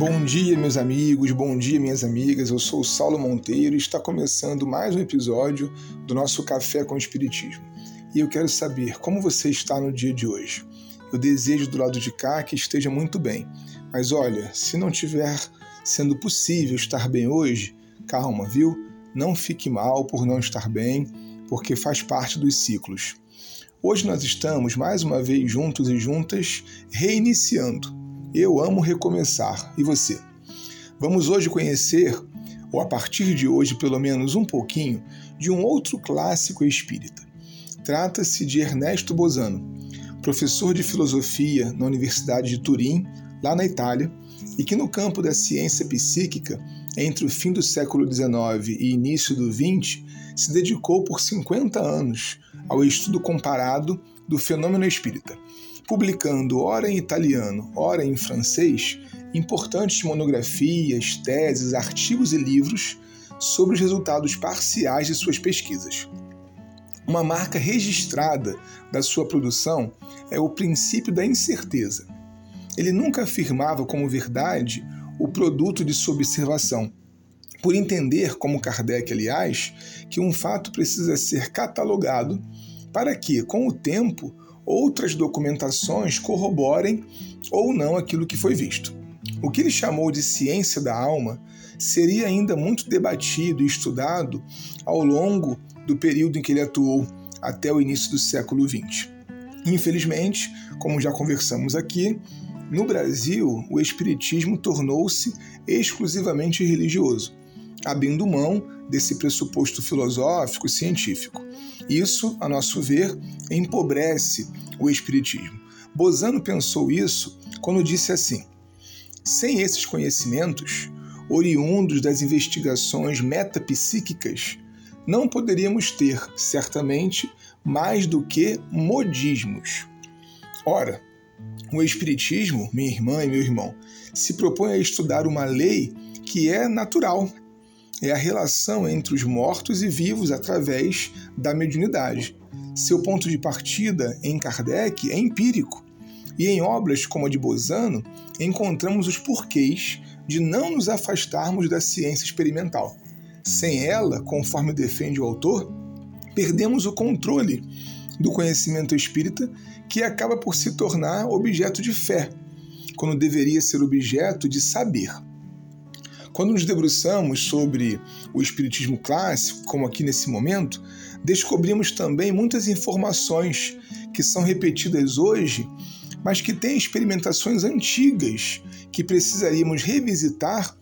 Bom dia, meus amigos, bom dia, minhas amigas. Eu sou o Saulo Monteiro e está começando mais um episódio do nosso Café com Espiritismo. E eu quero saber como você está no dia de hoje. Eu desejo do lado de cá que esteja muito bem. Mas olha, se não tiver sendo possível estar bem hoje, calma, viu? Não fique mal por não estar bem, porque faz parte dos ciclos. Hoje nós estamos mais uma vez juntos e juntas reiniciando eu amo recomeçar. E você? Vamos hoje conhecer, ou a partir de hoje, pelo menos um pouquinho, de um outro clássico espírita. Trata-se de Ernesto Bozano, professor de filosofia na Universidade de Turim, lá na Itália, e que no campo da ciência psíquica, entre o fim do século XIX e início do XX, se dedicou por 50 anos ao estudo comparado do fenômeno espírita publicando ora em italiano, ora em francês, importantes monografias, teses, artigos e livros sobre os resultados parciais de suas pesquisas. Uma marca registrada da sua produção é o princípio da incerteza. Ele nunca afirmava como verdade o produto de sua observação, por entender, como Kardec, aliás, que um fato precisa ser catalogado para que, com o tempo, outras documentações corroborem ou não aquilo que foi visto. O que ele chamou de ciência da alma seria ainda muito debatido e estudado ao longo do período em que ele atuou, até o início do século XX. Infelizmente, como já conversamos aqui, no Brasil o Espiritismo tornou-se exclusivamente religioso, abrindo mão desse pressuposto filosófico científico. Isso, a nosso ver, empobrece o Espiritismo. Bozano pensou isso quando disse assim: sem esses conhecimentos, oriundos das investigações metapsíquicas, não poderíamos ter, certamente, mais do que modismos. Ora, o Espiritismo, minha irmã e meu irmão, se propõe a estudar uma lei que é natural, é a relação entre os mortos e vivos através da mediunidade. Seu ponto de partida em Kardec é empírico, e em obras como a de Bozano encontramos os porquês de não nos afastarmos da ciência experimental. Sem ela, conforme defende o autor, perdemos o controle do conhecimento espírita que acaba por se tornar objeto de fé, quando deveria ser objeto de saber. Quando nos debruçamos sobre o Espiritismo clássico, como aqui nesse momento, descobrimos também muitas informações que são repetidas hoje, mas que têm experimentações antigas que precisaríamos revisitar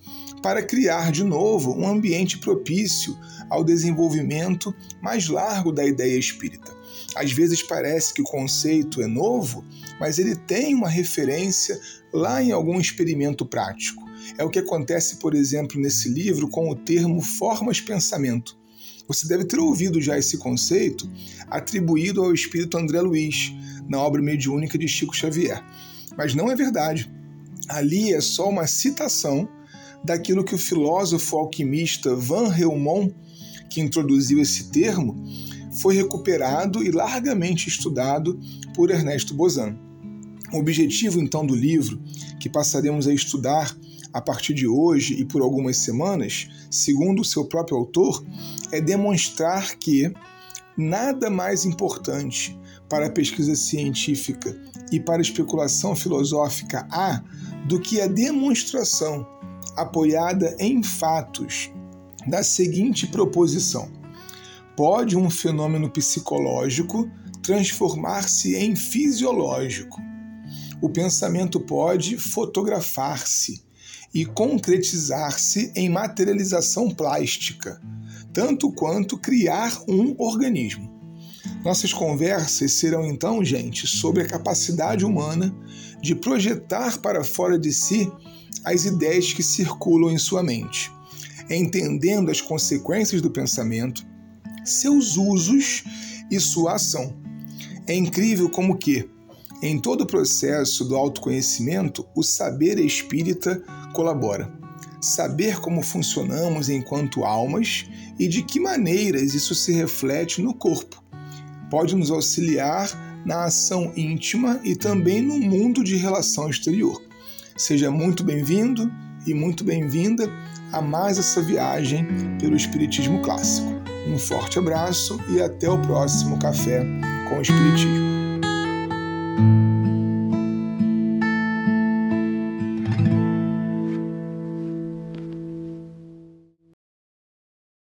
para criar de novo um ambiente propício ao desenvolvimento mais largo da ideia espírita. Às vezes parece que o conceito é novo, mas ele tem uma referência lá em algum experimento prático. É o que acontece, por exemplo, nesse livro com o termo formas-pensamento. Você deve ter ouvido já esse conceito atribuído ao espírito André Luiz, na obra mediúnica de Chico Xavier. Mas não é verdade. Ali é só uma citação daquilo que o filósofo alquimista Van Helmont, que introduziu esse termo, foi recuperado e largamente estudado por Ernesto Bozan. O objetivo então do livro, que passaremos a estudar a partir de hoje e por algumas semanas, segundo o seu próprio autor, é demonstrar que nada mais importante para a pesquisa científica e para a especulação filosófica há do que a demonstração apoiada em fatos da seguinte proposição: pode um fenômeno psicológico transformar-se em fisiológico. O pensamento pode fotografar-se e concretizar-se em materialização plástica, tanto quanto criar um organismo. Nossas conversas serão então, gente, sobre a capacidade humana de projetar para fora de si as ideias que circulam em sua mente, entendendo as consequências do pensamento, seus usos e sua ação. É incrível como que, em todo o processo do autoconhecimento, o saber espírita colabora. Saber como funcionamos enquanto almas e de que maneiras isso se reflete no corpo. Pode nos auxiliar na ação íntima e também no mundo de relação exterior. Seja muito bem-vindo e muito bem-vinda a mais essa viagem pelo Espiritismo Clássico. Um forte abraço e até o próximo Café com o Espiritismo.